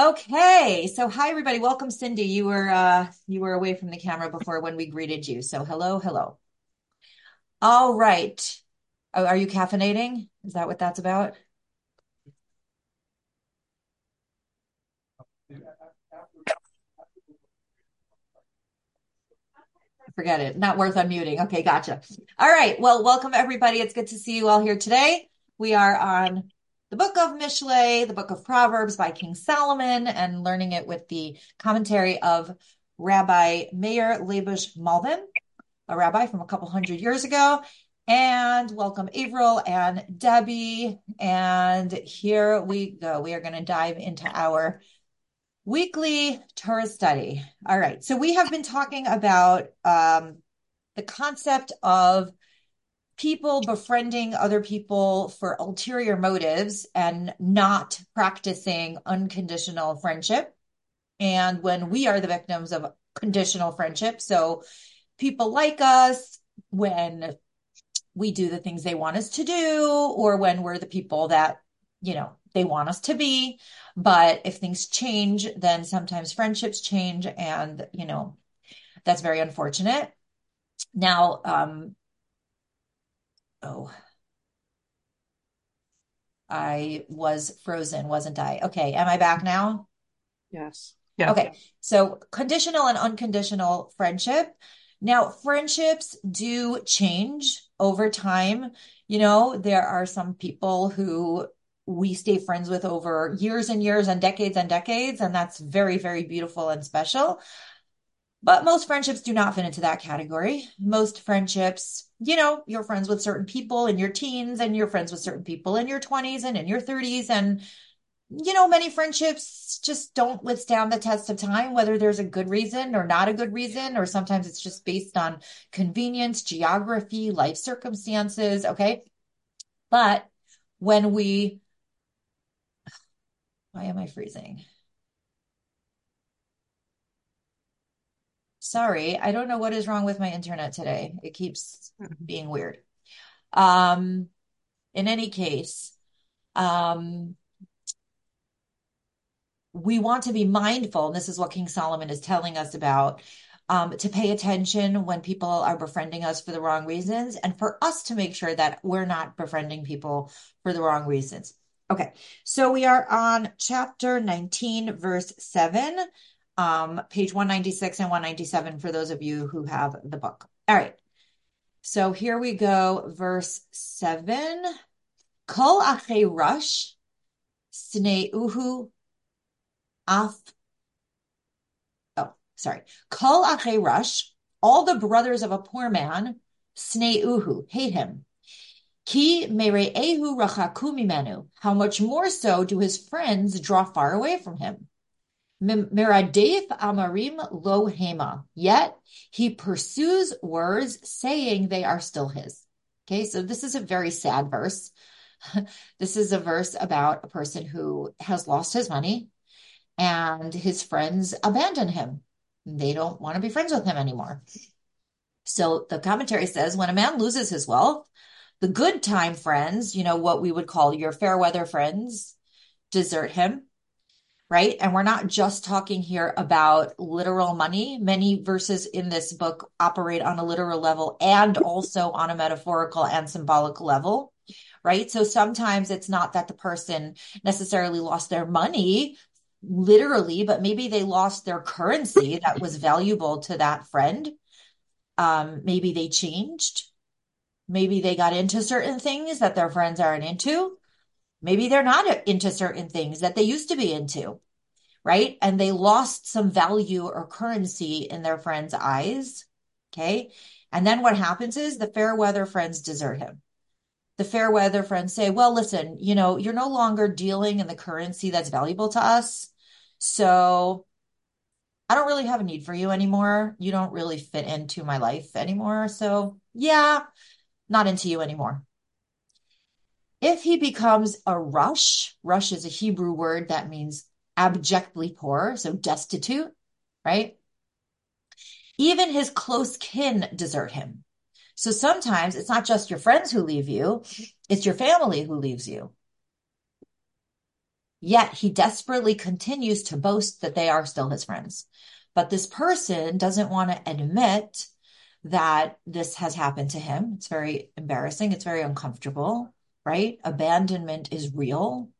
Okay, so hi everybody. Welcome, Cindy. You were uh you were away from the camera before when we greeted you. So hello, hello. All right. Oh, are you caffeinating? Is that what that's about? Forget it. Not worth unmuting. Okay, gotcha. All right. Well, welcome everybody. It's good to see you all here today. We are on the book of Mishle, the book of Proverbs by King Solomon, and learning it with the commentary of Rabbi Meir Leibush Malbim, a rabbi from a couple hundred years ago. And welcome Avril and Debbie. And here we go. We are going to dive into our weekly Torah study. All right. So we have been talking about um, the concept of people befriending other people for ulterior motives and not practicing unconditional friendship. And when we are the victims of conditional friendship, so people like us when we do the things they want us to do, or when we're the people that, you know, they want us to be. But if things change, then sometimes friendships change. And, you know, that's very unfortunate. Now, um, oh, I was frozen, wasn't I? Okay. Am I back now? Yes. Yeah. Okay. So conditional and unconditional friendship. Now, friendships do change over time. You know, there are some people who we stay friends with over years and years and decades and decades, and that's very, very beautiful and special. But most friendships do not fit into that category. Most friendships, you know, you're friends with certain people in your teens and you're friends with certain people in your 20s and in your 30s. And, you know, many friendships just don't withstand the test of time, whether there's a good reason or not a good reason, or sometimes it's just based on convenience, geography, life circumstances. Okay. But when we, why am I freezing? Sorry, I don't know what is wrong with my internet today. It keeps being weird. Um, in any case, um, we want to be mindful, and this is what King Solomon is telling us about, um, to pay attention when people are befriending us for the wrong reasons, and for us to make sure that we're not befriending people for the wrong reasons. Okay, so we are on chapter 19, verse 7 um, page 196 and 197 for those of you who have the book. All right. So here we go, verse 7. Kol ache rush, sneuhu af. Oh, sorry. Kol ache rush, all the brothers of a poor man, sneuhu, hate him. Ki mere'ehu rachaku. How much more so do his friends draw far away from him? Miradef Amarim lo hema. Yet he pursues words saying they are still his. Okay, so this is a very sad verse. this is a verse about a person who has lost his money and his friends abandon him. They don't want to be friends with him anymore. So the commentary says when a man loses his wealth, the good time friends, you know, what we would call your fair weather friends, desert him right? And we're not just talking here about literal money. Many verses in this book operate on a literal level and also on a metaphorical and symbolic level, right? So sometimes it's not that the person necessarily lost their money literally, but maybe they lost their currency that was valuable to that friend. Um, maybe they changed. Maybe they got into certain things that their friends aren't into. Maybe they're not into certain things that they used to be into, right? And they lost some value or currency in their friend's eyes. Okay. And then what happens is the fair weather friends desert him. The fair weather friends say, well, listen, you know, you're no longer dealing in the currency that's valuable to us. So I don't really have a need for you anymore. You don't really fit into my life anymore. So yeah, not into you anymore. If he becomes a rush, rush is a Hebrew word that means abjectly poor, so destitute, right? Even his close kin desert him. So sometimes it's not just your friends who leave you, it's your family who leaves you. Yet he desperately continues to boast that they are still his friends. But this person doesn't want to admit that this has happened to him. It's very embarrassing. It's very uncomfortable, right? Abandonment is real.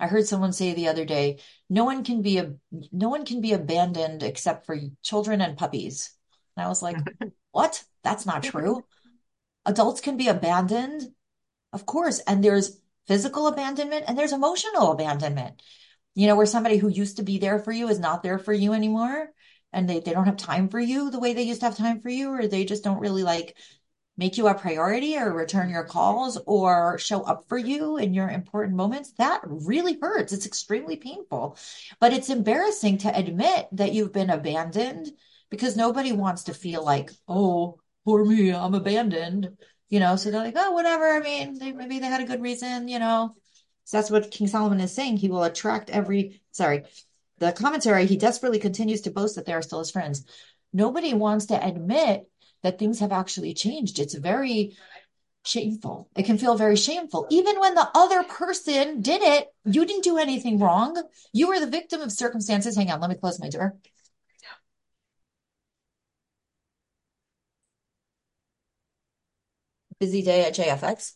I heard someone say the other day, no one can be a no one can be abandoned except for children and puppies. And I was like, what? That's not true. Adults can be abandoned, of course, and there's physical abandonment and there's emotional abandonment. You know, where somebody who used to be there for you is not there for you anymore and they, they don't have time for you the way they used to have time for you, or they just don't really like make you a priority or return your calls or show up for you in your important moments, that really hurts. It's extremely painful. But it's embarrassing to admit that you've been abandoned because nobody wants to feel like, oh, poor me, I'm abandoned. You know, so they're like, oh, whatever. I mean, they, maybe they had a good reason, you know. So that's what King Solomon is saying. He will attract every, sorry, the commentary, he desperately continues to boast that they are still his friends. Nobody wants to admit that things have actually changed. It's very shameful. It can feel very shameful. Even when the other person did it, you didn't do anything wrong. You were the victim of circumstances. Hang on, let me close my door. Busy day at JFX.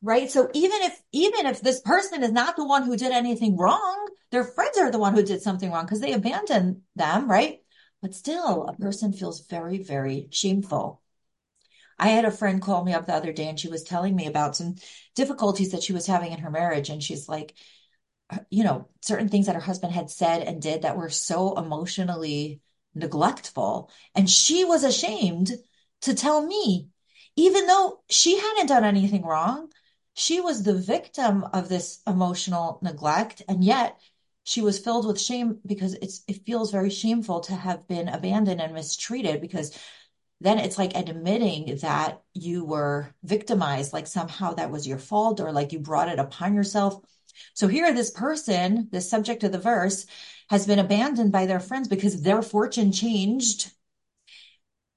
Right. So even if even if this person is not the one who did anything wrong, their friends are the one who did something wrong because they abandoned them, right? But still, a person feels very, very shameful. I had a friend call me up the other day and she was telling me about some difficulties that she was having in her marriage. And she's like, you know, certain things that her husband had said and did that were so emotionally neglectful. And she was ashamed to tell me, even though she hadn't done anything wrong, she was the victim of this emotional neglect. And yet she was filled with shame because it's it feels very shameful to have been abandoned and mistreated because then it's like admitting that you were victimized like somehow that was your fault or like you brought it upon yourself. So here this person the subject of the verse has been abandoned by their friends because their fortune changed.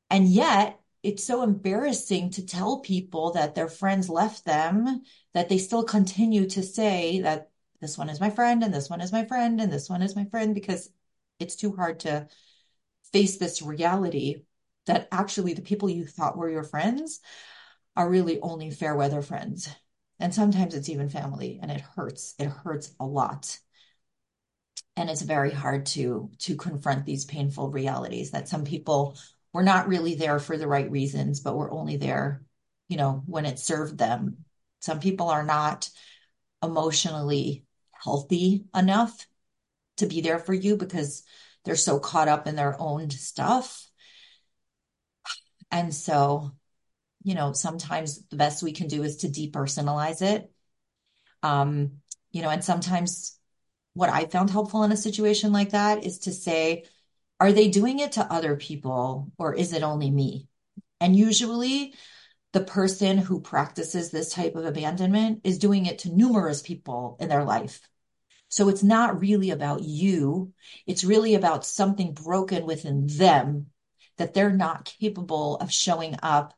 And yet it's so embarrassing to tell people that their friends left them that they still continue to say that this one is my friend and this one is my friend and this one is my friend because it's too hard to face this reality that actually the people you thought were your friends are really only fair weather friends. And sometimes it's even family and it hurts. It hurts a lot. And it's very hard to to confront these painful realities that some people were not really there for the right reasons, but were only there, you know, when it served them. Some people are not emotionally healthy enough to be there for you because they're so caught up in their own stuff. And so, you know, sometimes the best we can do is to depersonalize it. Um, you know, and sometimes what I found helpful in a situation like that is to say, are they doing it to other people or is it only me? And usually the person who practices this type of abandonment is doing it to numerous people in their life. So it's not really about you. It's really about something broken within them that they're not capable of showing up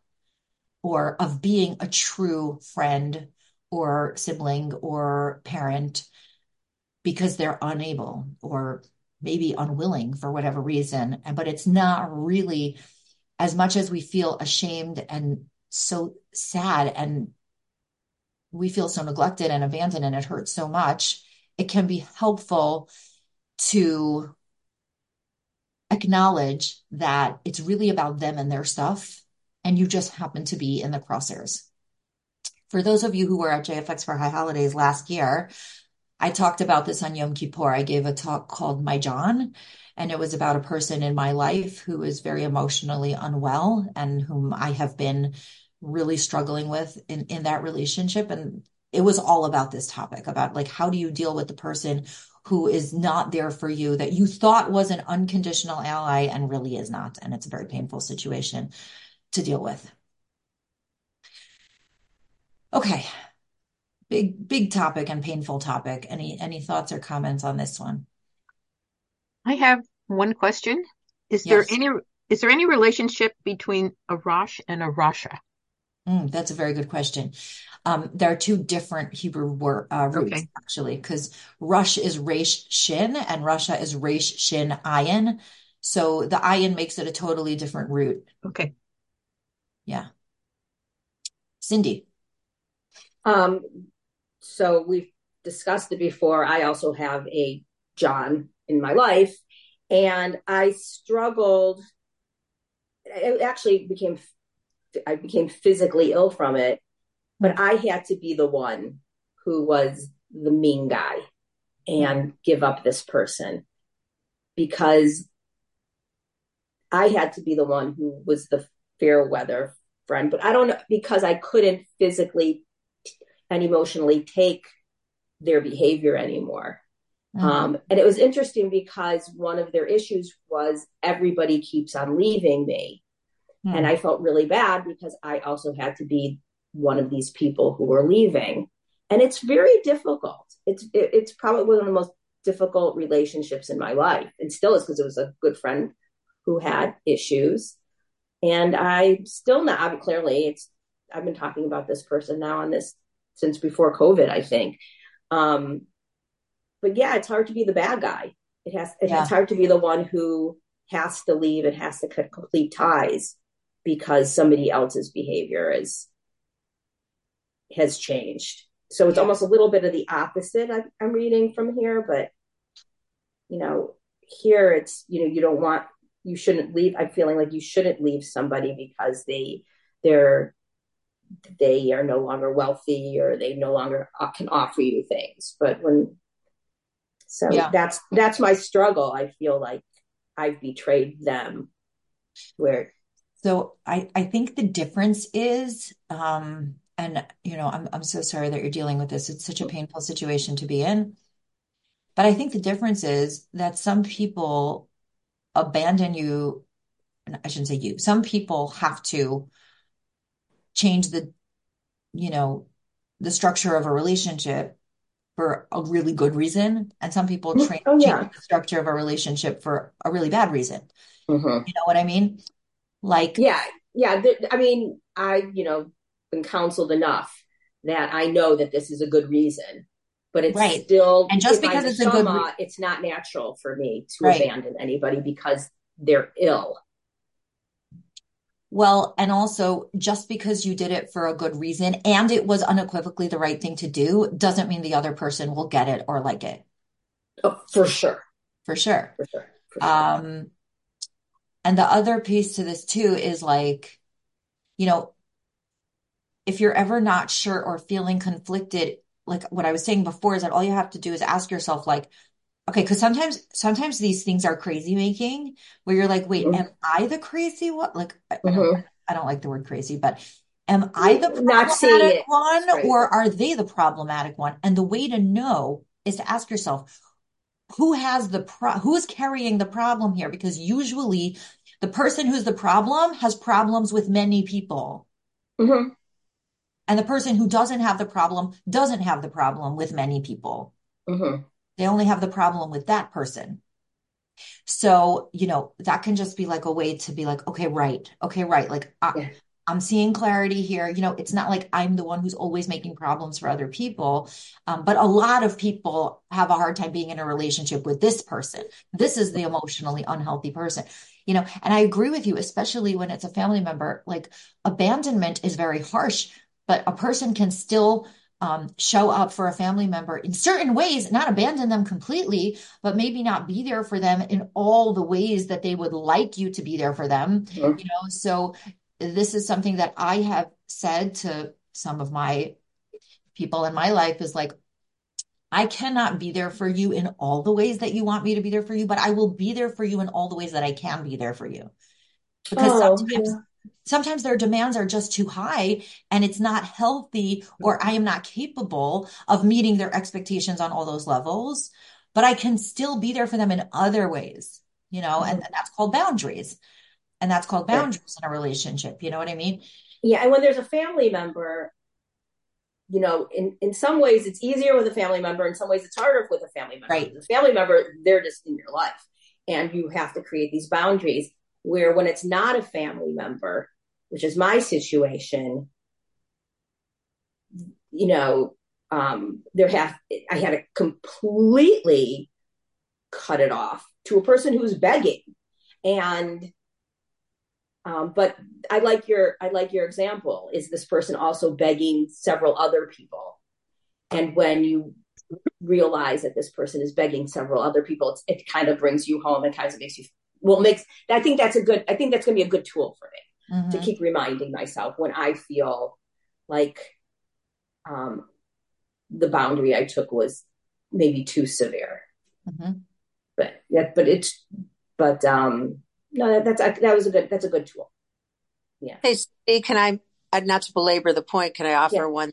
or of being a true friend or sibling or parent because they're unable or maybe unwilling for whatever reason. But it's not really as much as we feel ashamed and so sad and we feel so neglected and abandoned and it hurts so much it can be helpful to acknowledge that it's really about them and their stuff, and you just happen to be in the crosshairs. For those of you who were at JFX for High Holidays last year, I talked about this on Yom Kippur. I gave a talk called My John, and it was about a person in my life who is very emotionally unwell and whom I have been really struggling with in, in that relationship. And it was all about this topic about like how do you deal with the person who is not there for you that you thought was an unconditional ally and really is not and it's a very painful situation to deal with. Okay. Big big topic and painful topic. Any any thoughts or comments on this one? I have one question. Is yes. there any is there any relationship between a rosh and a rasha Mm, that's a very good question. Um, there are two different Hebrew word, uh, roots Okay. actually, because Rush is Resh Shin and Rasha is Resh Shin Ayin. So the Ayin makes it a totally different root. Okay. Yeah. Cindy. Um, so we've discussed it before. I also have a John in my life, and I struggled. It actually became I became physically ill from it, but I had to be the one who was the mean guy and give up this person because I had to be the one who was the fair weather friend. But I don't know because I couldn't physically and emotionally take their behavior anymore. Mm-hmm. Um, and it was interesting because one of their issues was everybody keeps on leaving me. Mm-hmm. And I felt really bad because I also had to be one of these people who were leaving. And it's very difficult. It's it, it's probably one of the most difficult relationships in my life and still is because it was a good friend who had issues. And I still not clearly it's I've been talking about this person now on this since before COVID, I think. Um, but yeah, it's hard to be the bad guy. It has yeah. it's hard to be the one who has to leave and has to cut complete ties because somebody else's behavior is has changed. So it's yeah. almost a little bit of the opposite I, I'm reading from here, but you know, here it's you know you don't want you shouldn't leave. I'm feeling like you shouldn't leave somebody because they they're they are no longer wealthy or they no longer can offer you things. But when so yeah. that's that's my struggle. I feel like I've betrayed them. Where so I I think the difference is um and you know I'm I'm so sorry that you're dealing with this. It's such a painful situation to be in. But I think the difference is that some people abandon you. I shouldn't say you. Some people have to change the, you know, the structure of a relationship for a really good reason. And some people tra- oh, yeah. change the structure of a relationship for a really bad reason. Mm-hmm. You know what I mean? Like, yeah, yeah. Th- I mean, I, you know, been counseled enough that I know that this is a good reason but it's right. still and just because it's a good re- it's not natural for me to right. abandon anybody because they're ill well and also just because you did it for a good reason and it was unequivocally the right thing to do doesn't mean the other person will get it or like it oh, for sure for sure for sure, for sure. um and the other piece to this too is like you know if you're ever not sure or feeling conflicted like what I was saying before is that all you have to do is ask yourself, like, okay, because sometimes sometimes these things are crazy making where you're like, wait, mm-hmm. am I the crazy one? Like, I, mm-hmm. I, don't, I don't like the word crazy, but am I the problematic one right. or are they the problematic one? And the way to know is to ask yourself, who has the pro- who's carrying the problem here? Because usually the person who's the problem has problems with many people. Mm-hmm. And the person who doesn't have the problem doesn't have the problem with many people. Mm-hmm. They only have the problem with that person. So, you know, that can just be like a way to be like, okay, right. Okay, right. Like, I, yeah. I'm seeing clarity here. You know, it's not like I'm the one who's always making problems for other people. Um, but a lot of people have a hard time being in a relationship with this person. This is the emotionally unhealthy person, you know, and I agree with you, especially when it's a family member. Like, abandonment is very harsh but a person can still um, show up for a family member in certain ways, not abandon them completely, but maybe not be there for them in all the ways that they would like you to be there for them. Mm-hmm. You know, so this is something that I have said to some of my people in my life is like, I cannot be there for you in all the ways that you want me to be there for you, but I will be there for you in all the ways that I can be there for you. Because oh, sometimes yeah sometimes their demands are just too high and it's not healthy or I am not capable of meeting their expectations on all those levels, but I can still be there for them in other ways, you know, mm-hmm. and that's called boundaries. And that's called boundaries yeah. in a relationship. You know what I mean? Yeah. And when there's a family member, you know, in, in some ways it's easier with a family member. In some ways it's harder with a family member. Right. The family member, they're just in your life and you have to create these boundaries where when it's not a family member, which is my situation, you know, um, there have I had to completely cut it off to a person who's begging, and um, but I like your I like your example. Is this person also begging several other people? And when you realize that this person is begging several other people, it kind of brings you home and kind of makes you well makes. I think that's a good. I think that's going to be a good tool for me mm-hmm. to keep reminding myself when I feel like um, the boundary I took was maybe too severe. Mm-hmm. But yeah, but it's but um no, that, that's that was a good that's a good tool. Yeah. Hey, Steve, can I uh, not to belabor the point? Can I offer yeah. one?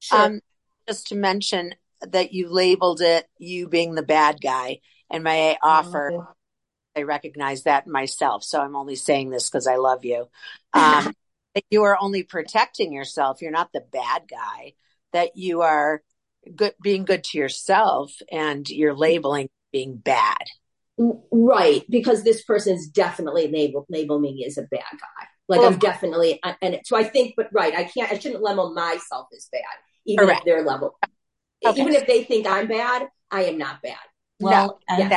Sure. Um, just to mention that you labeled it you being the bad guy, and may I offer? Mm-hmm. I recognize that myself, so I'm only saying this because I love you. Um, you are only protecting yourself. You're not the bad guy. That you are good, being good to yourself, and you're labeling being bad. Right, because this person is definitely label label me as a bad guy. Like well, I'm definitely, and so I think, but right, I can't, I shouldn't label myself as bad, even Correct. if they're level, okay. even if they think I'm bad, I am not bad. Well, no, and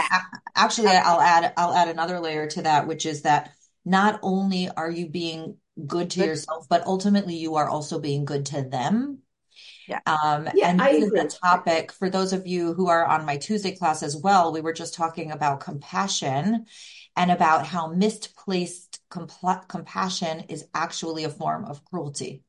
actually, I'll add, I'll add another layer to that, which is that not only are you being good to yourself, but ultimately you are also being good to them. Yeah. Um, yeah, and this is the topic for those of you who are on my Tuesday class as well. We were just talking about compassion and about how misplaced comp- compassion is actually a form of cruelty.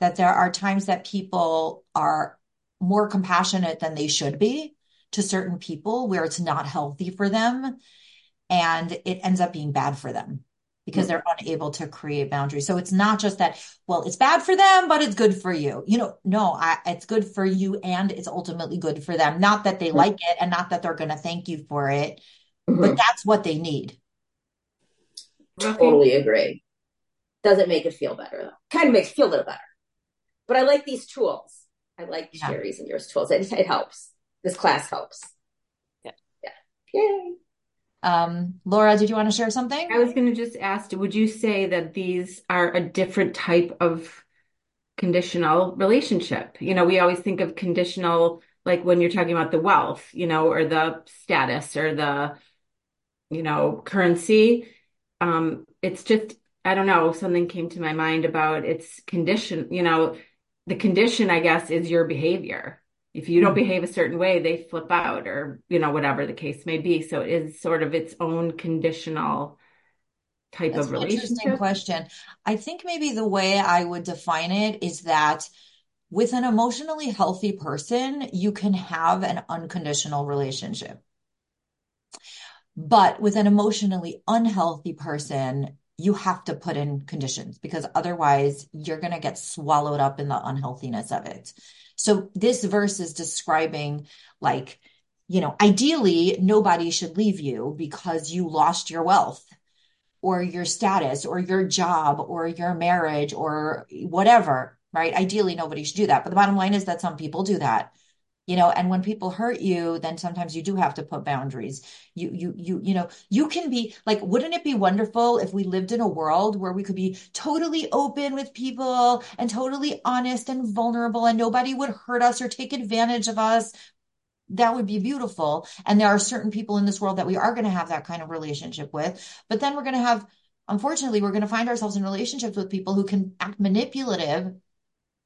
That there are times that people are more compassionate than they should be to certain people where it's not healthy for them and it ends up being bad for them because mm-hmm. they're unable to create boundaries. So it's not just that, well, it's bad for them, but it's good for you. You know, no, I, it's good for you and it's ultimately good for them. Not that they mm-hmm. like it and not that they're going to thank you for it, mm-hmm. but that's what they need. Totally agree. Doesn't make it feel better though. Kind of makes it feel a little better. But I like these tools. I like yeah. Sherry's and yours tools. It, it helps. This class helps. Yeah. Yeah. Yay. Um, Laura, did you want to share something? I was going to just ask, would you say that these are a different type of conditional relationship? You know, we always think of conditional, like when you're talking about the wealth, you know, or the status or the, you know, currency. Um, it's just, I don't know, something came to my mind about its condition, you know, the condition, I guess, is your behavior if you don't mm-hmm. behave a certain way, they flip out or, you know, whatever the case may be. So it is sort of its own conditional type That's of relationship. Interesting question. I think maybe the way I would define it is that with an emotionally healthy person, you can have an unconditional relationship. But with an emotionally unhealthy person, you have to put in conditions because otherwise you're going to get swallowed up in the unhealthiness of it. So this verse is describing like, you know, ideally nobody should leave you because you lost your wealth or your status or your job or your marriage or whatever, right? Ideally nobody should do that. But the bottom line is that some people do that you know and when people hurt you then sometimes you do have to put boundaries. You you you you know you can be like wouldn't it be wonderful if we lived in a world where we could be totally open with people and totally honest and vulnerable and nobody would hurt us or take advantage of us? That would be beautiful. And there are certain people in this world that we are going to have that kind of relationship with. But then we're going to have unfortunately we're going to find ourselves in relationships with people who can act manipulative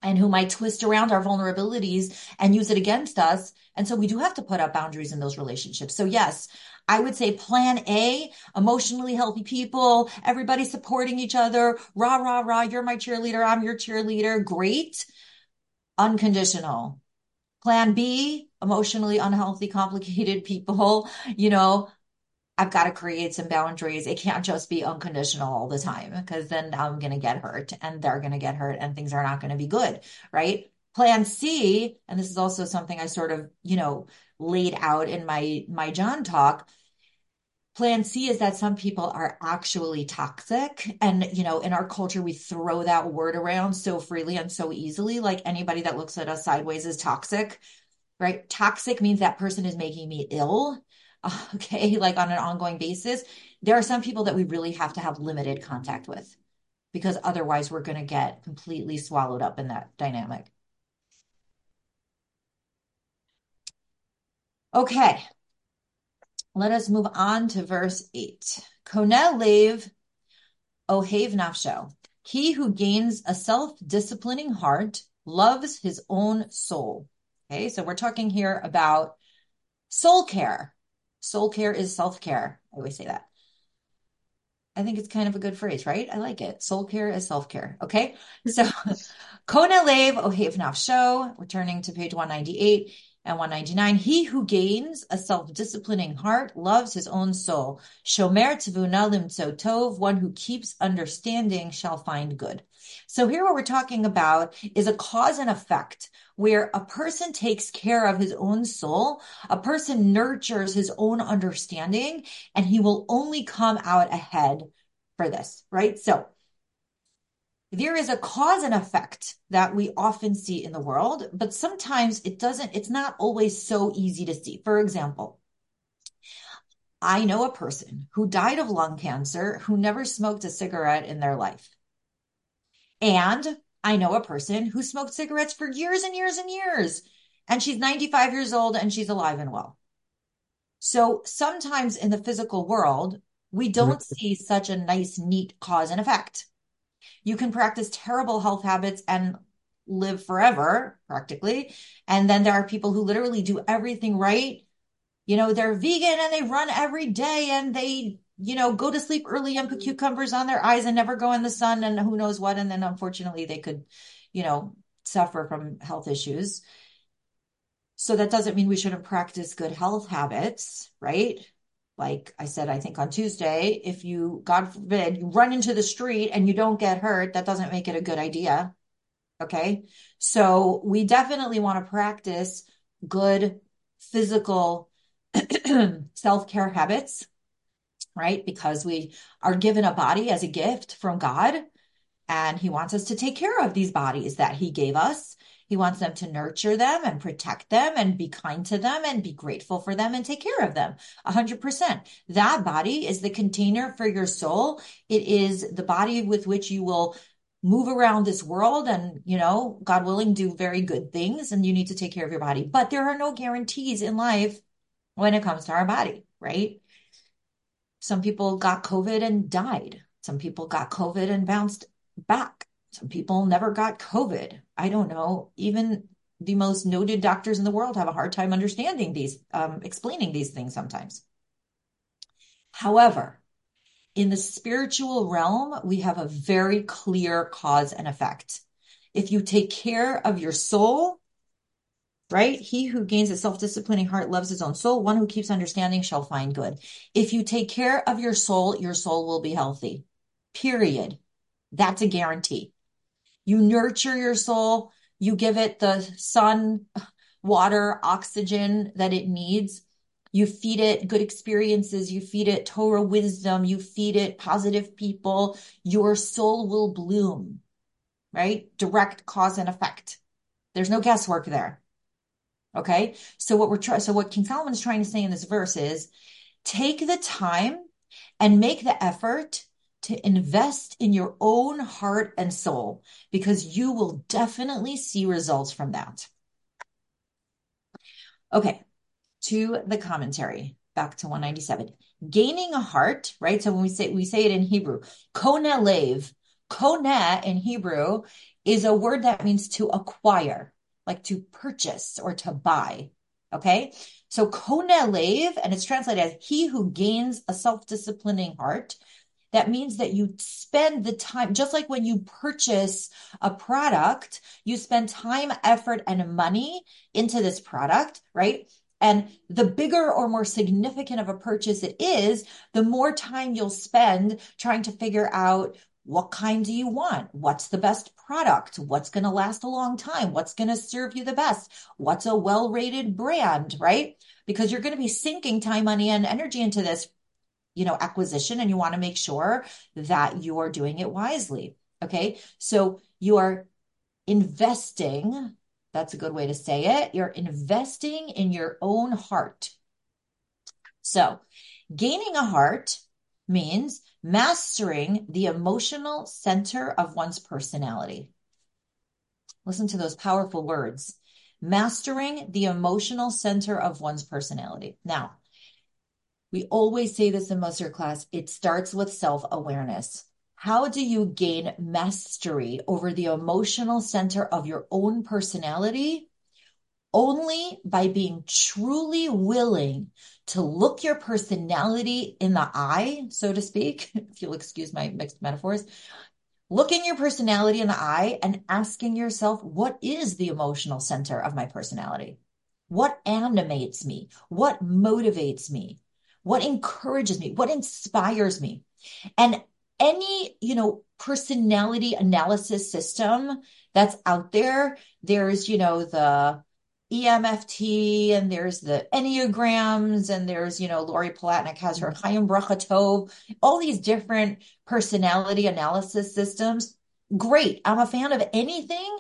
and who might twist around our vulnerabilities and use it against us. And so we do have to put up boundaries in those relationships. So yes, I would say plan A, emotionally healthy people, everybody supporting each other. Rah, rah, rah. You're my cheerleader. I'm your cheerleader. Great. Unconditional. Plan B, emotionally unhealthy, complicated people, you know, I've got to create some boundaries. It can't just be unconditional all the time because then I'm going to get hurt and they're going to get hurt and things are not going to be good. Right. Plan C, and this is also something I sort of, you know, laid out in my, my John talk. Plan C is that some people are actually toxic. And, you know, in our culture, we throw that word around so freely and so easily. Like anybody that looks at us sideways is toxic, right? Toxic means that person is making me ill okay, like on an ongoing basis, there are some people that we really have to have limited contact with because otherwise we're going to get completely swallowed up in that dynamic. Okay, let us move on to verse 8. Koneh lev ohev nafsho. He who gains a self-disciplining heart loves his own soul. Okay, so we're talking here about soul care, Soul care is self-care. I always say that. I think it's kind of a good phrase, right? I like it. Soul care is self-care. Okay. So Koneh lev ohev nafsho, returning to page 198 and 199. He who gains a self-disciplining heart loves his own soul. Shomer tvuna limtso tov, one who keeps understanding shall find good. So here what we're talking about is a cause and effect where a person takes care of his own soul, a person nurtures his own understanding, and he will only come out ahead for this, right? So there is a cause and effect that we often see in the world, but sometimes it doesn't, it's not always so easy to see. For example, I know a person who died of lung cancer who never smoked a cigarette in their life. And I know a person who smoked cigarettes for years and years and years, and she's 95 years old and she's alive and well. So sometimes in the physical world, we don't mm-hmm. see such a nice, neat cause and effect. You can practice terrible health habits and live forever, practically. And then there are people who literally do everything right. You know, they're vegan and they run every day and they, you know, go to sleep early and put mm-hmm. cucumbers on their eyes and never go in the sun and who knows what. And then unfortunately they could, you know, suffer from health issues. So that doesn't mean we shouldn't practice good health habits, right? Like I said, I think on Tuesday, if you, God forbid, you run into the street and you don't get hurt, that doesn't make it a good idea. Okay. So we definitely want to practice good physical self care habits, right? Because we are given a body as a gift from God, and He wants us to take care of these bodies that He gave us. He wants them to nurture them and protect them and be kind to them and be grateful for them and take care of them. 100%. That body is the container for your soul. It is the body with which you will move around this world and, you know, God willing, do very good things. And you need to take care of your body. But there are no guarantees in life when it comes to our body, right? Some people got COVID and died. Some people got COVID and bounced back. Some people never got COVID. I don't know. Even the most noted doctors in the world have a hard time understanding these, um, explaining these things sometimes. However, in the spiritual realm, we have a very clear cause and effect. If you take care of your soul, right? He who gains a self-disciplining heart loves his own soul. One who keeps understanding shall find good. If you take care of your soul, your soul will be healthy. Period. That's a guarantee. You nurture your soul, you give it the sun, water, oxygen that it needs. You feed it good experiences, you feed it Torah wisdom, you feed it positive people. Your soul will bloom, right? Direct cause and effect. There's no guesswork there. Okay. So what we're trying, so what King Solomon is trying to say in this verse is take the time and make the effort to invest in your own heart and soul because you will definitely see results from that. Okay, to the commentary, back to 197. Gaining a heart, right? So when we say we say it in Hebrew, koneh lev, koneh in Hebrew is a word that means to acquire, like to purchase or to buy. Okay, so koneh lev, and it's translated as he who gains a self-disciplining heart that means that you spend the time, just like when you purchase a product, you spend time, effort, and money into this product, right? And the bigger or more significant of a purchase it is, the more time you'll spend trying to figure out what kind do you want? What's the best product? What's going to last a long time? What's going to serve you the best? What's a well rated brand, right? Because you're going to be sinking time, money, and energy into this you know, acquisition and you want to make sure that you are doing it wisely. Okay. So you are investing. That's a good way to say it. You're investing in your own heart. So gaining a heart means mastering the emotional center of one's personality. Listen to those powerful words. mastering the emotional center of one's personality. Now, we always say this in Mussar class, it starts with self-awareness. How do you gain mastery over the emotional center of your own personality? Only by being truly willing to look your personality in the eye, so to speak, if you'll excuse my mixed metaphors, looking your personality in the eye and asking yourself, what is the emotional center of my personality? What animates me? What motivates me? What encourages me? What inspires me? And any, you know, personality analysis system that's out there, there's, you know, the EMFT and there's the Enneagrams and there's, you know, Lori Palatnik has her mm-hmm. Chaim Bracha Tov, all these different personality analysis systems. Great. I'm a fan of anything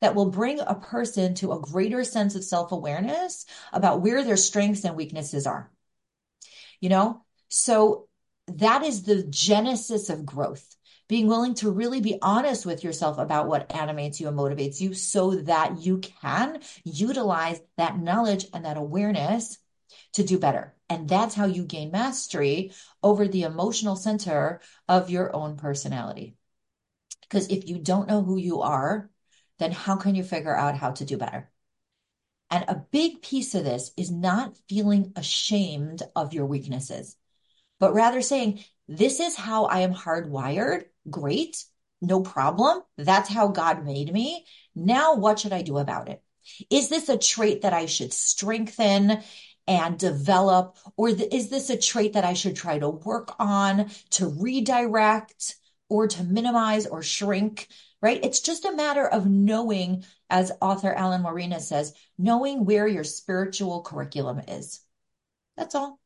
that will bring a person to a greater sense of self-awareness about where their strengths and weaknesses are. You know, so that is the genesis of growth being willing to really be honest with yourself about what animates you and motivates you so that you can utilize that knowledge and that awareness to do better. And that's how you gain mastery over the emotional center of your own personality. Because if you don't know who you are, then how can you figure out how to do better? And a big piece of this is not feeling ashamed of your weaknesses, but rather saying, this is how I am hardwired. Great. No problem. That's how God made me. Now, what should I do about it? Is this a trait that I should strengthen and develop? Or is this a trait that I should try to work on to redirect or to minimize or shrink? Right? It's just a matter of knowing, as author Alan Morinis says, knowing where your spiritual curriculum is. That's all.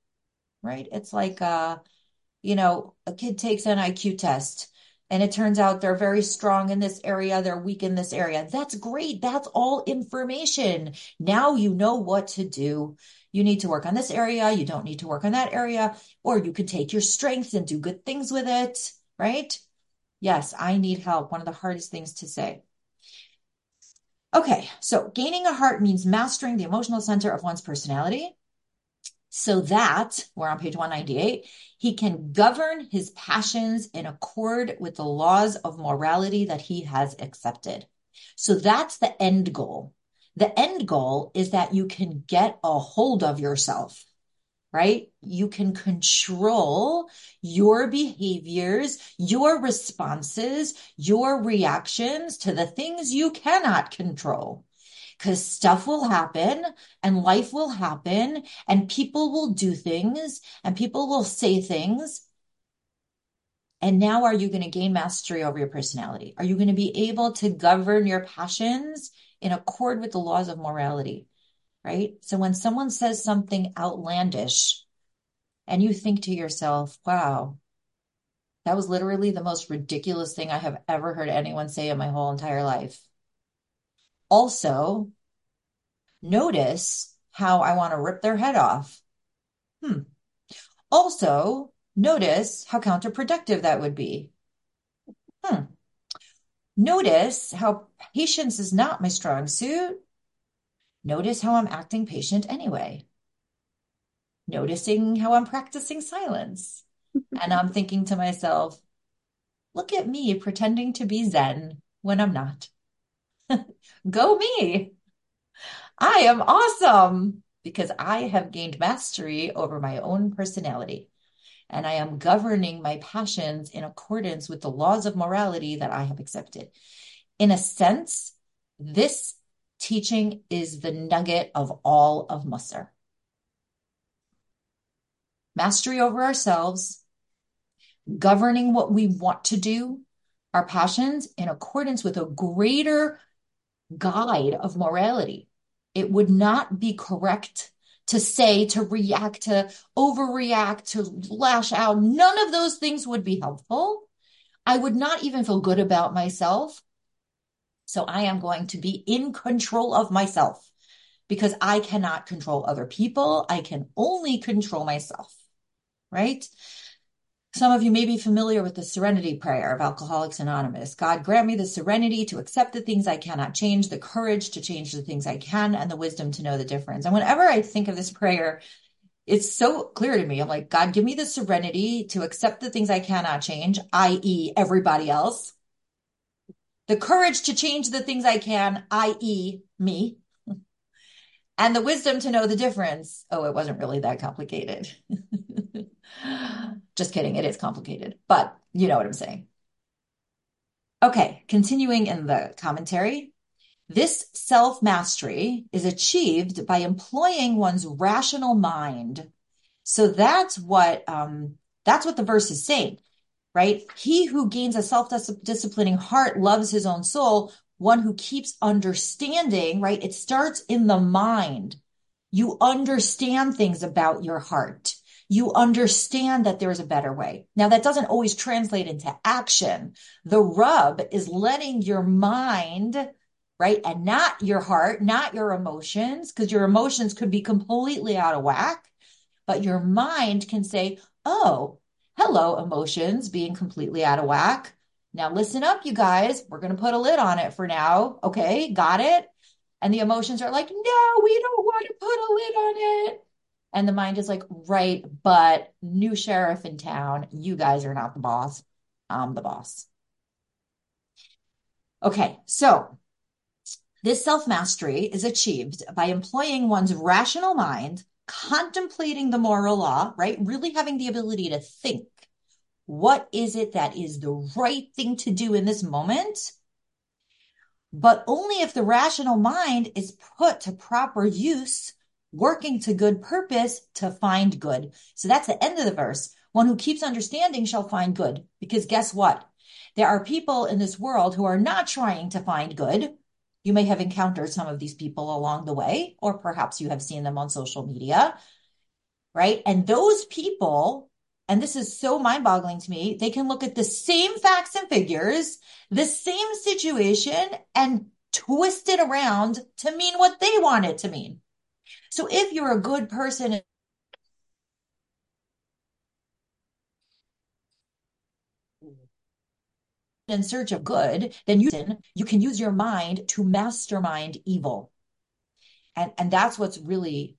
Right? It's like, uh, you know, a kid takes an IQ test and it turns out they're very strong in this area, they're weak in this area. That's great. That's all information. Now you know what to do. You need to work on this area, you don't need to work on that area, or you could take your strengths and do good things with it, right? Yes, I need help. One of the hardest things to say. Okay, so gaining a heart means mastering the emotional center of one's personality so that, we're on page 198, he can govern his passions in accord with the laws of morality that he has accepted. So that's the end goal. The end goal is that you can get a hold of yourself, right? You can control your behaviors, your responses, your reactions to the things you cannot control because stuff will happen and life will happen and people will do things and people will say things. And now, are you going to gain mastery over your personality? Are you going to be able to govern your passions in accord with the laws of morality? Right. So when someone says something outlandish and you think to yourself, wow, that was literally the most ridiculous thing I have ever heard anyone say in my whole entire life. Also, notice how I want to rip their head off. Hmm. Also, notice how counterproductive that would be. Hmm. Notice how patience is not my strong suit. Notice how I'm acting patient anyway. Noticing how I'm practicing silence. and I'm thinking to myself, look at me pretending to be Zen when I'm not. Go me. I am awesome because I have gained mastery over my own personality and I am governing my passions in accordance with the laws of morality that I have accepted. In a sense, this teaching is the nugget of all of Mussar. Mastery over ourselves, governing what we want to do, our passions in accordance with a greater guide of morality. It would not be correct to say, to react, to overreact, to lash out. None of those things would be helpful. I would not even feel good about myself. So I am going to be in control of myself because I cannot control other people. I can only control myself. Right. Some of you may be familiar with the serenity prayer of Alcoholics Anonymous. God grant me the serenity to accept the things I cannot change, the courage to change the things I can, and the wisdom to know the difference. And whenever I think of this prayer, it's so clear to me. I'm like, God, give me the serenity to accept the things I cannot change, i.e., everybody else. The courage to change the things I can, i.e., me. And the wisdom to know the difference. Oh, it wasn't really that complicated. Just kidding. It is complicated, but you know what I'm saying. Okay, continuing in the commentary. This self mastery is achieved by employing one's rational mind. So that's what um, that's what the verse is saying, right? He who gains a self disciplining heart loves his own soul. One who keeps understanding, right? It starts in the mind. You understand things about your heart you understand that there's a better way. Now, that doesn't always translate into action. The rub is letting your mind, right, and not your heart, not your emotions, because your emotions could be completely out of whack, but your mind can say, oh, hello, emotions being completely out of whack. Now, listen up, you guys. We're going to put a lid on it for now. Okay, got it? And the emotions are like, no, we don't want to put a lid on it. And the mind is like, right, but new sheriff in town, you guys are not the boss. I'm the boss. Okay, so this self mastery is achieved by employing one's rational mind, contemplating the moral law, right? Really having the ability to think what is it that is the right thing to do in this moment? But only if the rational mind is put to proper use working to good purpose to find good. So that's the end of the verse. One who keeps understanding shall find good. Because guess what? There are people in this world who are not trying to find good. You may have encountered some of these people along the way, or perhaps you have seen them on social media, right? And those people, and this is so mind boggling to me, they can look at the same facts and figures, the same situation, and twist it around to mean what they want it to mean. So if you're a good person in search of good, then you, you can use your mind to mastermind evil. And, and that's what's really,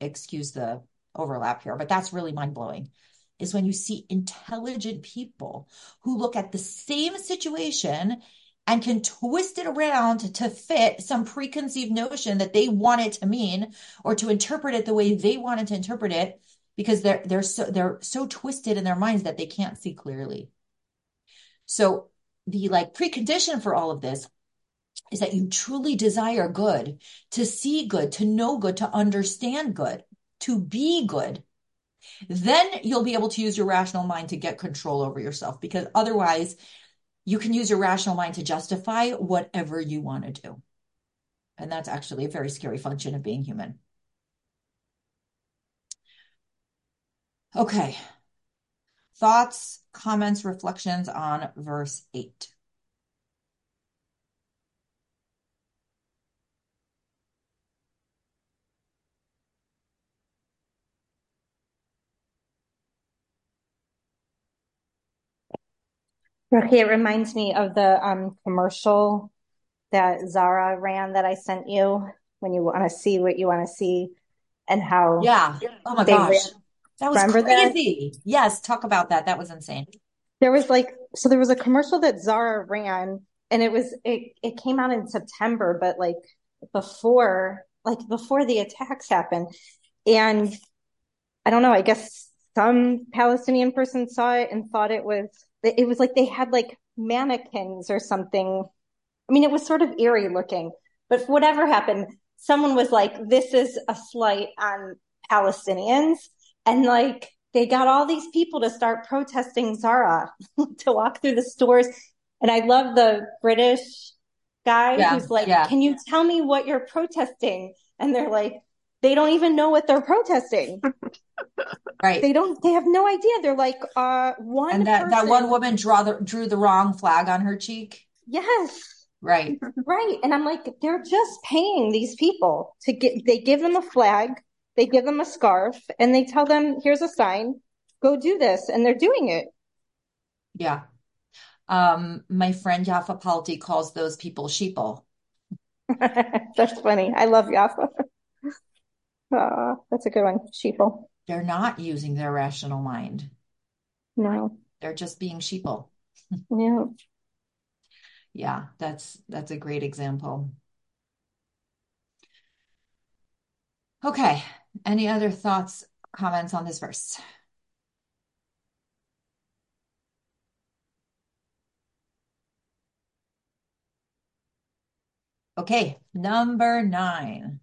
excuse the overlap here, but that's really mind blowing is when you see intelligent people who look at the same situation and can twist it around to fit some preconceived notion that they want it to mean or to interpret it the way they wanted to interpret it because they're they're so they're so twisted in their minds that they can't see clearly. So the like precondition for all of this is that you truly desire good, to see good, to know good, to understand good, to be good. Then you'll be able to use your rational mind to get control over yourself because otherwise you can use your rational mind to justify whatever you want to do. And that's actually a very scary function of being human. Okay. Thoughts, comments, reflections on verse 8. Okay, it reminds me of the um, commercial that Zara ran that I sent you when you want to see what you want to see and how. Yeah. Oh my gosh. Ran. That was Remember crazy. That? Yes. Talk about that. That was insane. There was like, so there was a commercial that Zara ran and it was, it, it came out in September, but like before, like before the attacks happened. And I don't know, I guess some Palestinian person saw it and thought it was it was like they had like mannequins or something. I mean, it was sort of eerie looking, but whatever happened, someone was like, this is a slight on Palestinians. And like, they got all these people to start protesting Zara to walk through the stores. And I love the British guy yeah, who's like, yeah. can you tell me what you're protesting? And they're like, they don't even know what they're protesting. right. They don't, they have no idea. They're like, uh, one. And that, person... that one woman draw the, drew the wrong flag on her cheek. Yes. Right. Right. And I'm like, they're just paying these people to get, they give them a flag, they give them a scarf, and they tell them, here's a sign. go do this. And they're doing it. Yeah. Um, my friend Yafa Palti calls those people sheeple. that's funny. I love Yafa. Uh, that's a good one. Sheeple. They're not using their rational mind. No. They're just being sheeple. Yeah. Yeah, that's that's a great example. Okay. Any other thoughts, comments on this verse? Okay, number nine.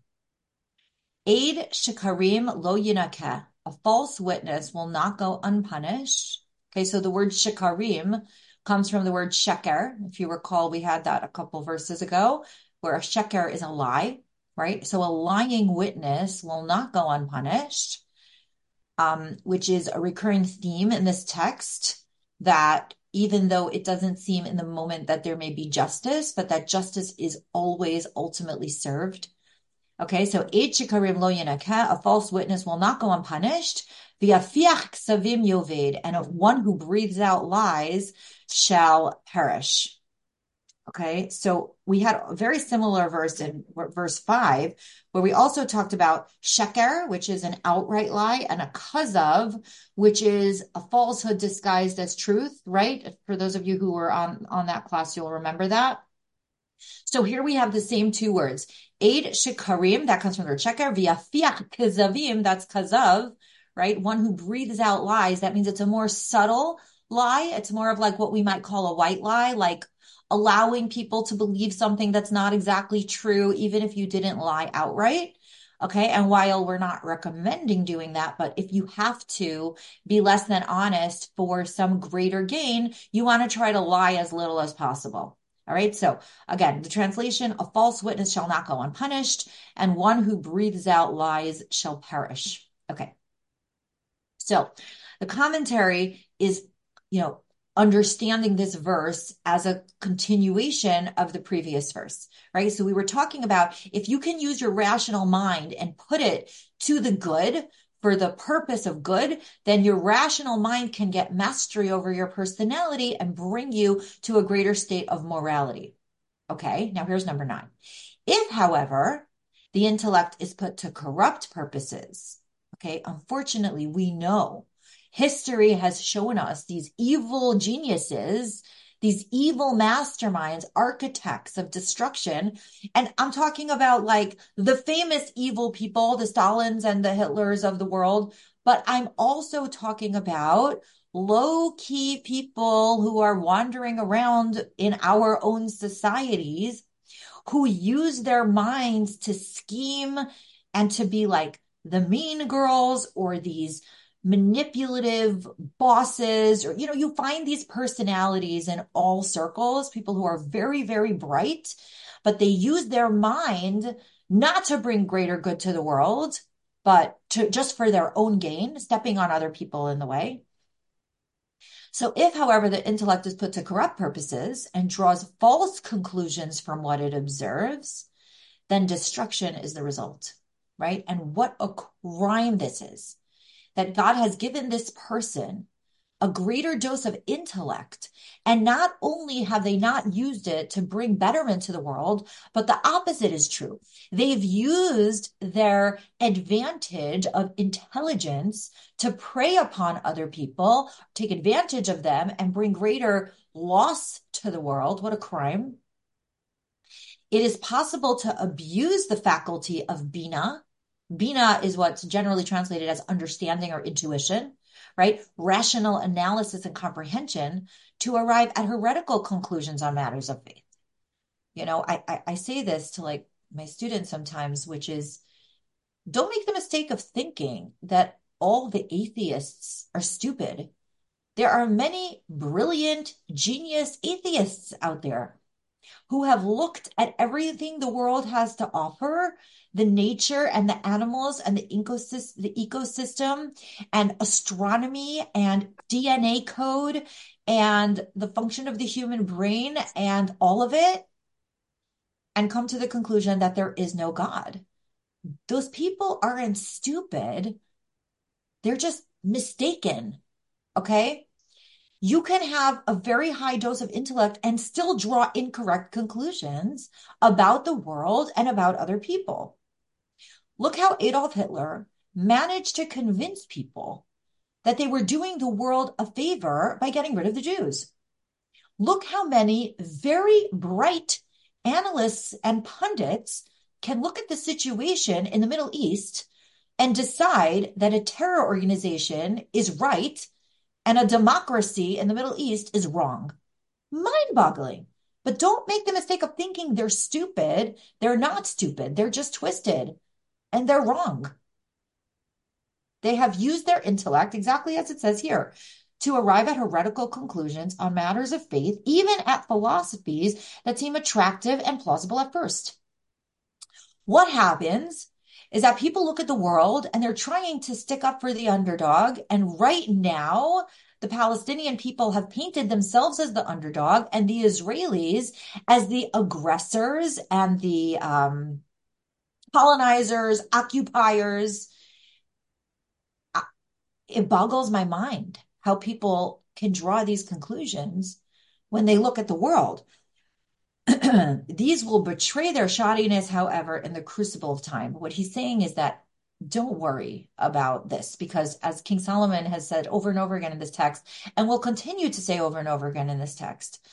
Aid shikarim lo yinakeh. A false witness will not go unpunished. Okay, so the word shikarim comes from the word sheker. If you recall, we had that a couple verses ago, where a sheker is a lie, right? So a lying witness will not go unpunished, um, which is a recurring theme in this text that even though it doesn't seem in the moment that there may be justice, but that justice is always ultimately served. Okay, so lo a false witness will not go unpunished. V'afiach savim yoved, and one who breathes out lies shall perish. Okay, so we had a very similar verse in verse five, where we also talked about sheker, which is an outright lie, and a kazav, which is a falsehood disguised as truth, right? For those of you who were on, on that class, you'll remember that. So here we have the same two words. Aid shikarim, that comes from the sheker, via fiach kazavim, that's kazav, right? One who breathes out lies. That means it's a more subtle lie. It's more of like what we might call a white lie, like allowing people to believe something that's not exactly true, even if you didn't lie outright. Okay. And while we're not recommending doing that, but if you have to be less than honest for some greater gain, you want to try to lie as little as possible. All right. So again, the translation, a false witness shall not go unpunished and one who breathes out lies shall perish. Okay. So the commentary is, you know, understanding this verse as a continuation of the previous verse, right? So we were talking about if you can use your rational mind and put it to the good for the purpose of good, then your rational mind can get mastery over your personality and bring you to a greater state of morality. Okay, now here's number nine. If, however, the intellect is put to corrupt purposes, okay, unfortunately, we know history has shown us these evil geniuses, these evil masterminds, architects of destruction. And I'm talking about like the famous evil people, the Stalins and the Hitlers of the world. But I'm also talking about low key people who are wandering around in our own societies who use their minds to scheme and to be like the mean girls or these manipulative bosses or you know you find these personalities in all circles people who are very very bright but they use their mind not to bring greater good to the world but to just for their own gain stepping on other people in the way. So if however the intellect is put to corrupt purposes and draws false conclusions from what it observes then destruction is the result right? And what a crime this is that God has given this person a greater dose of intellect. And not only have they not used it to bring betterment to the world, but the opposite is true. They've used their advantage of intelligence to prey upon other people, take advantage of them, and bring greater loss to the world. What a crime. It is possible to abuse the faculty of Bina, Bina is what's generally translated as understanding or intuition, right? Rational analysis and comprehension to arrive at heretical conclusions on matters of faith. You know, I, I, I say this to like my students sometimes, which is don't make the mistake of thinking that all the atheists are stupid. There are many brilliant, genius atheists out there who have looked at everything the world has to offer the nature and the animals and the ecosystem, the ecosystem and astronomy and DNA code and the function of the human brain and all of it and come to the conclusion that there is no God. Those people aren't stupid. They're just mistaken Okay? You can have a very high dose of intellect and still draw incorrect conclusions about the world and about other people. Look how Adolf Hitler managed to convince people that they were doing the world a favor by getting rid of the Jews. Look how many very bright analysts and pundits can look at the situation in the Middle East and decide that a terror organization is right and a democracy in the Middle East is wrong. Mind boggling. But don't make the mistake of thinking they're stupid. They're not stupid. They're just twisted and they're wrong. They have used their intellect, exactly as it says here, to arrive at heretical conclusions on matters of faith, even at philosophies that seem attractive and plausible at first. What happens is that people look at the world and they're trying to stick up for the underdog. And right now, the Palestinian people have painted themselves as the underdog and the Israelis as the aggressors and the um, colonizers, occupiers. It boggles my mind how people can draw these conclusions when they look at the world. These will betray their shoddiness, however, in the crucible of time. What he's saying is that don't worry about this because, as King Solomon has said over and over again in this text, and will continue to say over and over again in this text,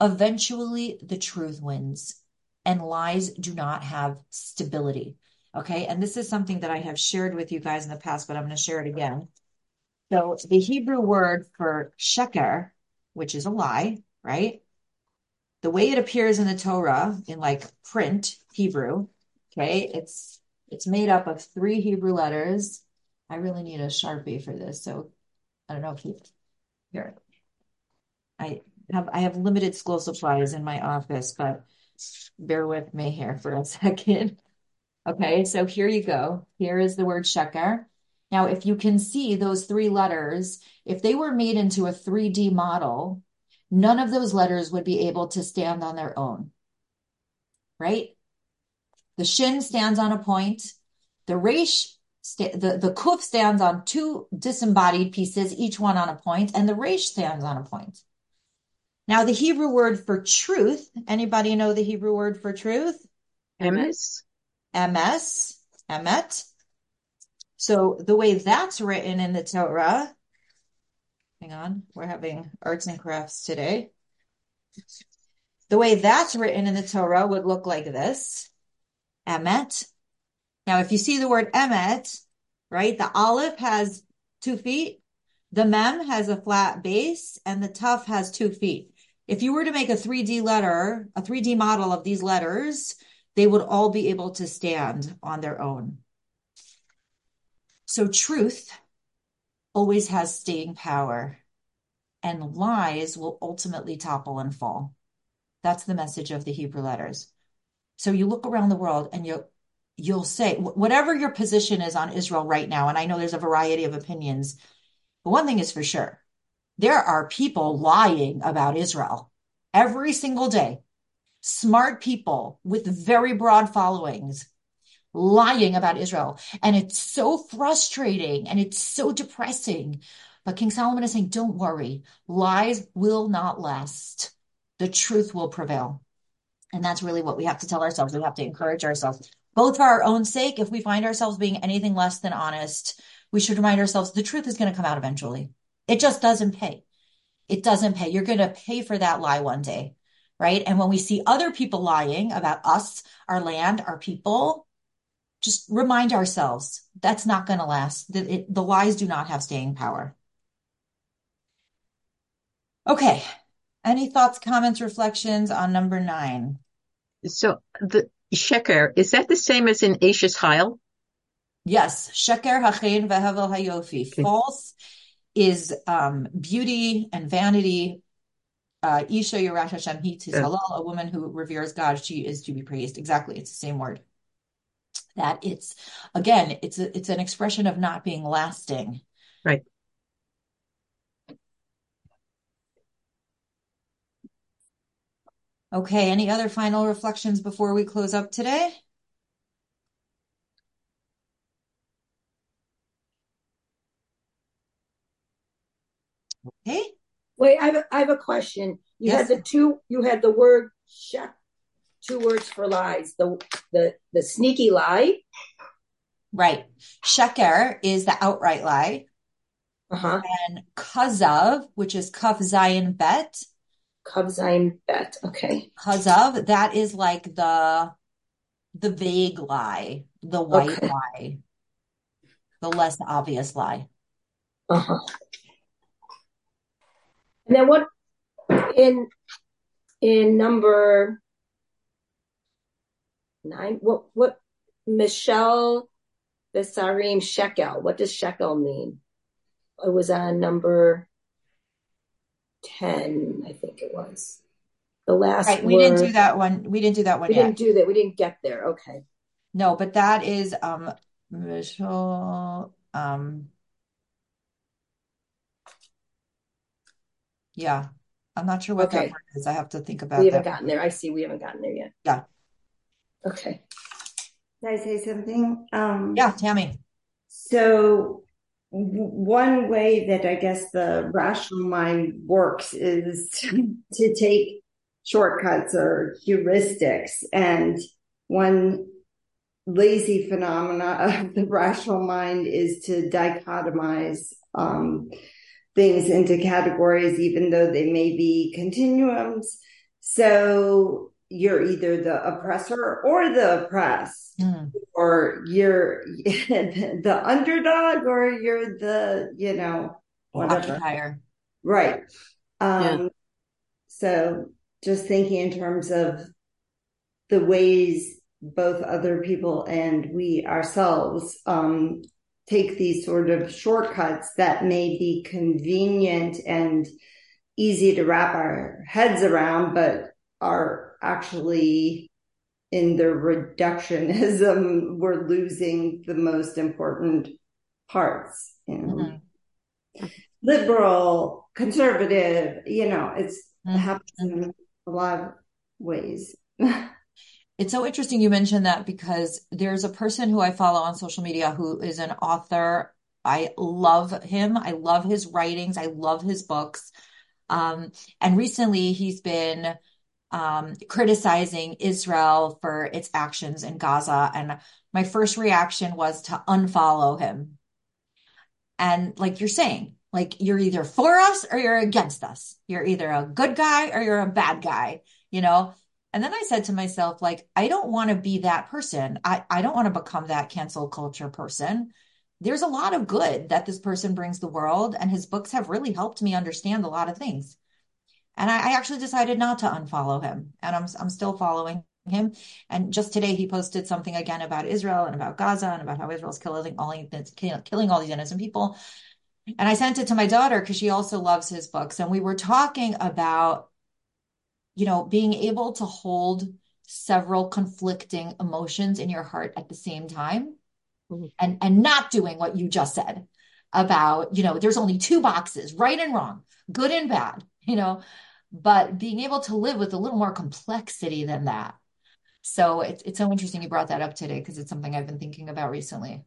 eventually the truth wins and lies do not have stability. Okay. And this is something that I have shared with you guys in the past, but I'm going to share it again. So the Hebrew word for sheker, which is a lie, right? The way it appears in the Torah in like print Hebrew, okay, it's it's made up of three Hebrew letters. I really need a Sharpie for this. So I don't know if you here. I have I have limited school supplies in my office, but bear with me here for a second. Okay, so here you go. Here is the word sheker. Now, if you can see those three letters, if they were made into a 3D model, none of those letters would be able to stand on their own, right? The shin stands on a point. The resh, the, the kuf stands on two disembodied pieces, each one on a point, and the resh stands on a point. Now, the Hebrew word for truth, anybody know the Hebrew word for truth? Emes. Emes, emet. So the way that's written in the Torah, hang on, we're having arts and crafts today. The way that's written in the Torah would look like this. Emet. Now, if you see the word emet, right, the aleph has two feet, the mem has a flat base, and the tuf has two feet. If you were to make a 3D letter, a 3D model of these letters, they would all be able to stand on their own. So truth always has staying power, and lies will ultimately topple and fall. That's the message of the Hebrew letters. So you look around the world and you'll you'll say whatever your position is on Israel right now, and I know there's a variety of opinions, but one thing is for sure. There are people lying about Israel every single day. Smart people with very broad followings lying about Israel. And it's so frustrating and it's so depressing. But King Solomon is saying, don't worry, lies will not last. The truth will prevail. And that's really what we have to tell ourselves. We have to encourage ourselves, both for our own sake. If we find ourselves being anything less than honest, we should remind ourselves the truth is going to come out eventually. It just doesn't pay. It doesn't pay. You're going to pay for that lie one day, right? And when we see other people lying about us, our land, our people, just remind ourselves that's not going to last. The, it, the lies do not have staying power. Okay. Any thoughts, comments, reflections on number nine? So the sheker, is that the same as in Eshes Chayil? Yes. Sheker hachein vehevel hayofi. False is um, beauty and vanity. Uh, Isha Yirash Hashem is halal. A woman who reveres God, she is to be praised. Exactly. It's the same word that it's again it's a, it's an expression of not being lasting right okay any other final reflections before we close up today Okay. Wait, I have, a, I have a question. You Yes. had the two. You had the word shek, two words for lies. The the the sneaky lie. Right. Sheker is the outright lie. Uh huh. And kazav, which is kaf zayin bet, Kavzaim bet. Okay. kazav, that is like the the vague lie, the white Okay. lie, the less obvious lie. Uh huh. And then what in in number nine? What what Michelle Besarim shekel? What does shekel mean? It was on number ten, I think it was. The last Right. We didn't do that one. We didn't do that one We yet. didn't do that. We didn't get there. Okay. No, but that is um Michelle um yeah. I'm not sure what that word is. I have to think about it. We haven't that. gotten there. I see we haven't gotten there yet. Yeah. Okay. Can I say something? Um, Yeah, Tammy. so one way that I guess the rational mind works is to, to take shortcuts or heuristics. And one lazy phenomena of the rational mind is to dichotomize um, things into categories, even though they may be continuums. So you're either the oppressor or the oppressed Mm. or you're the underdog or you're the you know whatever Occupier. right um so just thinking in terms of the ways both other people and we ourselves um take these sort of shortcuts that may be convenient and easy to wrap our heads around but are actually in the reductionism, we're losing the most important parts. You know, Mhm. liberal, conservative. You know, it's it Mhm. happens in a lot of ways. It's so interesting you mentioned that because there's a person who I follow on social media who is an author. I love him. I love his writings. I love his books. Um, and recently he's been um, criticizing Israel for its actions in Gaza. And my first reaction was to unfollow him. And like you're saying, like you're either for us or you're against us. You're either a good guy or you're a bad guy, you know? And then I said to myself, like, I don't want to be that person. I, I don't want to become that cancel culture person. There's a lot of good that this person brings the world, and his books have really helped me understand a lot of things. And I, I actually decided not to unfollow him, and I'm I'm still following him. And just today, he posted something again about Israel and about Gaza and about how Israel's killing all killing all these innocent people. And I sent it to my daughter because she also loves his books, and we were talking about, you know, being able to hold several conflicting emotions in your heart at the same time, Mhm. and and not doing what you just said about, you know, there's only two boxes, right and wrong, good and bad, you know, but being able to live with a little more complexity than that. So it's it's so interesting you brought that up today because it's something I've been thinking about recently.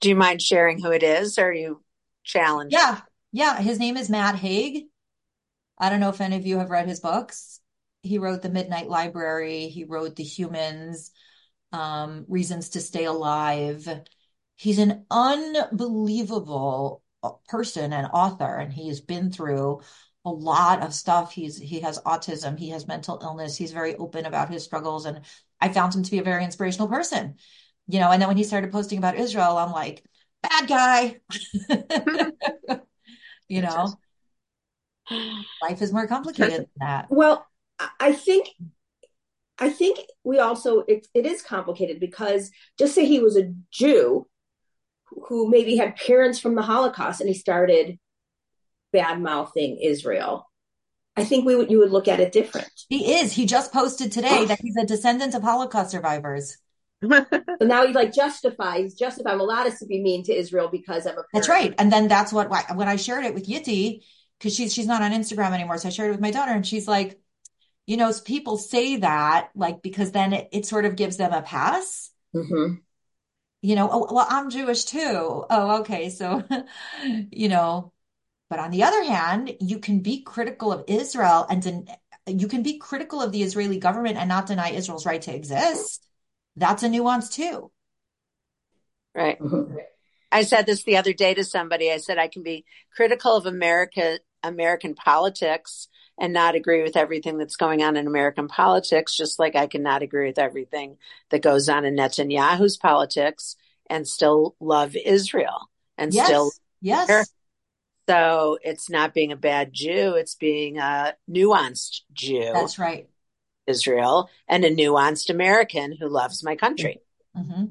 Do you mind sharing who it is? Or are you challenged? Yeah, yeah. His name is Matt Haig. I don't know if any of you have read his books. He wrote The Midnight Library. He wrote The Humans, um, Reasons to Stay Alive. He's an unbelievable uh, person and author, and he has been through a lot of stuff. He's he has autism, he has mental illness. He's very open about his struggles, and I found him to be a very inspirational person. You know, and then when he started posting about Israel, I'm like, bad guy. You know, life is more complicated than that. Well, I- think I think we also it, it is complicated because just say he was a Jew who maybe had parents from the Holocaust and he started bad mouthing Israel. I think we would you would look at it different. He is. He just posted today that he's a descendant of Holocaust survivors. So now he like justifies justify I'm allowed us to be mean to Israel because I'm a That's right. And then that's what why- when I shared it with Yitti, because she's she's not on Instagram anymore, so I shared it with my daughter, and she's like, you know, people say that like because then it, it sort of gives them a pass. hmm You know, oh, well, I'm Jewish too. Oh, okay. So, you know, But on the other hand, you can be critical of Israel and den- you can be critical of the Israeli government and not deny Israel's right to exist. That's a nuance too. Right. Mm-hmm. I said this the other day to somebody. I said I can be critical of America, American politics, and not agree with everything that's going on in American politics, just like I cannot agree with everything that goes on in Netanyahu's politics and still love Israel and Yes. still. Yes. So it's not being a bad Jew; it's being a nuanced Jew, That's right. Israel, and a nuanced American who loves my country. hmm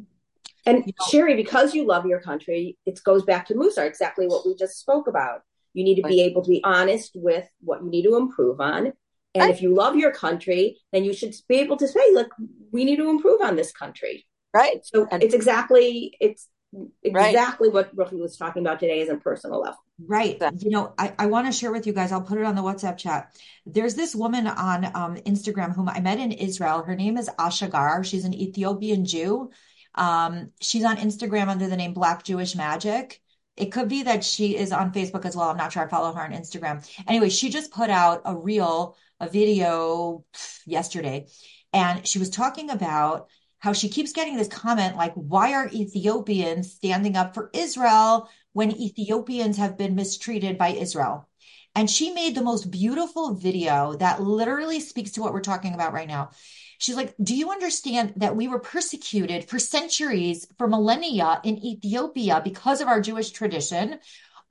And You know- Sherry, because you love your country, it goes back to Mussar, exactly what we just spoke about. You need to be able to be honest with what you need to improve on. And Right. if you love your country, then you should be able to say, look, we need to improve on this country. Right. So And- it's exactly it's Right. exactly what Brooklyn was talking about today is a personal level. Right. Exactly. You know, I, I want to share with you guys, I'll put it on the WhatsApp chat. There's this woman on um, Instagram whom I met in Israel. Her name is Ashagar. She's an Ethiopian Jew. Um, she's on Instagram under the name Black Jewish Magic. It could be that she is on Facebook as well. I'm not sure. I follow her on Instagram. Anyway, she just put out a reel, a video yesterday, and she was talking about how she keeps getting this comment like, why are Ethiopians standing up for Israel when Ethiopians have been mistreated by Israel? And she made the most beautiful video that literally speaks to what we're talking about right now. She's like, Do you understand that we were persecuted for centuries, for millennia in Ethiopia because of our Jewish tradition?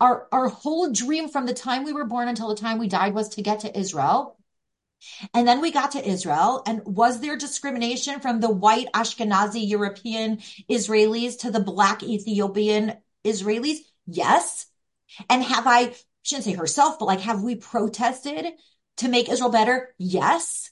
Our, our whole dream from the time we were born until the time we died was to get to Israel. And then we got to Israel. And was there discrimination from the white Ashkenazi European Israelis to the black Ethiopian Israelis? Yes. And have I, shouldn't say herself, but like, have we protested to make Israel better? Yes.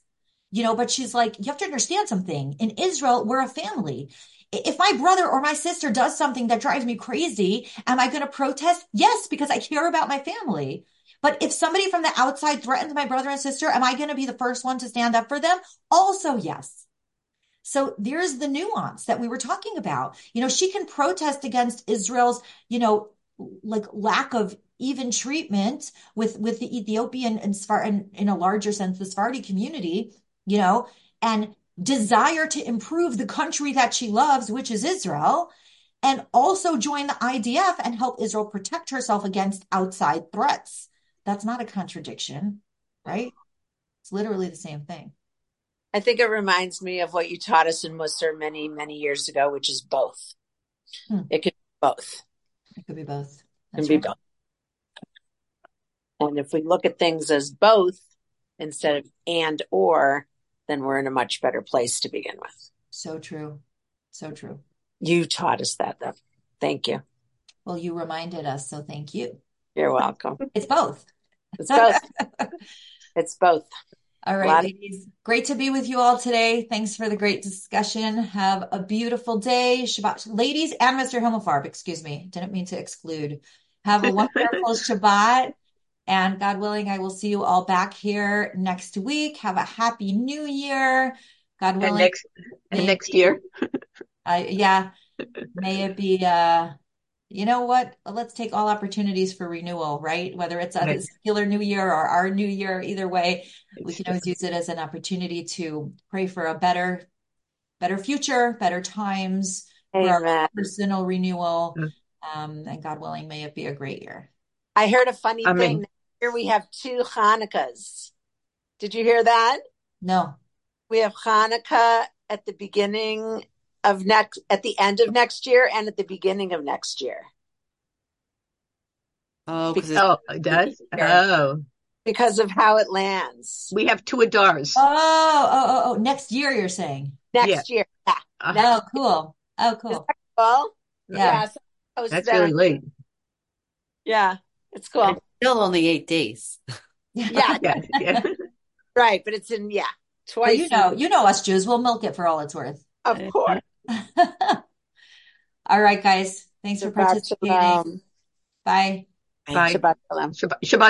You know, but she's like, you have to understand something. In Israel, we're a family. If my brother or my sister does something that drives me crazy, am I going to protest? Yes, because I care about my family. But if somebody from the outside threatens my brother and sister, am I going to be the first one to stand up for them? Also, yes. So there's the nuance that we were talking about. You know, she can protest against Israel's, you know, like lack of even treatment with with the Ethiopian and Sfar and in a larger sense the Sephardi community, you know, and desire to improve the country that she loves, which is Israel, and also join the IDF and help Israel protect herself against outside threats. That's not a contradiction, right? It's literally the same thing. I think it reminds me of what you taught us in Mussar many, many years ago, which is both. Hmm. It could be both. It could be both. It can be right. both. And if we look at things as both instead of and or, then we're in a much better place to begin with. So true. So true. You taught us that, though. Thank you. Well, you reminded us, so thank you. You're welcome. It's both. It's both. it's both. All right, of- ladies. Great to be with you all today. Thanks for the great discussion. Have a beautiful day. Shabbat. Ladies and Mr. Himmelfarb, excuse me. Didn't mean to exclude. Have a wonderful Shabbat. And God willing, I will see you all back here next week. Have a happy new year. God And willing. next and next year. Uh, yeah, may it be, uh, you know what? Let's take all opportunities for renewal, right? Whether it's a Right. secular new year or our new year, either way, we can always use it as an opportunity to pray for a better, better future, better times, for our personal renewal. Mm. Um, and God willing, may it be a great year. I heard a funny Amen. thing. Here we have two Hanukkahs. Did you hear that? No. We have Hanukkah at the beginning of next, at the end of next year and at the beginning of next year Oh, because Oh, it does? Oh, because of how it lands we have two Adars. Oh, oh, oh, oh, next year you're saying. next year. Yeah. Uh, Oh, cool. Oh, cool. Well, Yeah. so I was That's there. really late. Yeah, it's cool. Still only eight days. Yeah, Yeah, yeah. right. But it's in, yeah, Well, twice. you know, you know us Jews, we'll milk it for all it's worth. Of course. All right, guys. Thanks for participating. shalom. Bye. Bye. Shabbat shalom. Shabbat, Shabbat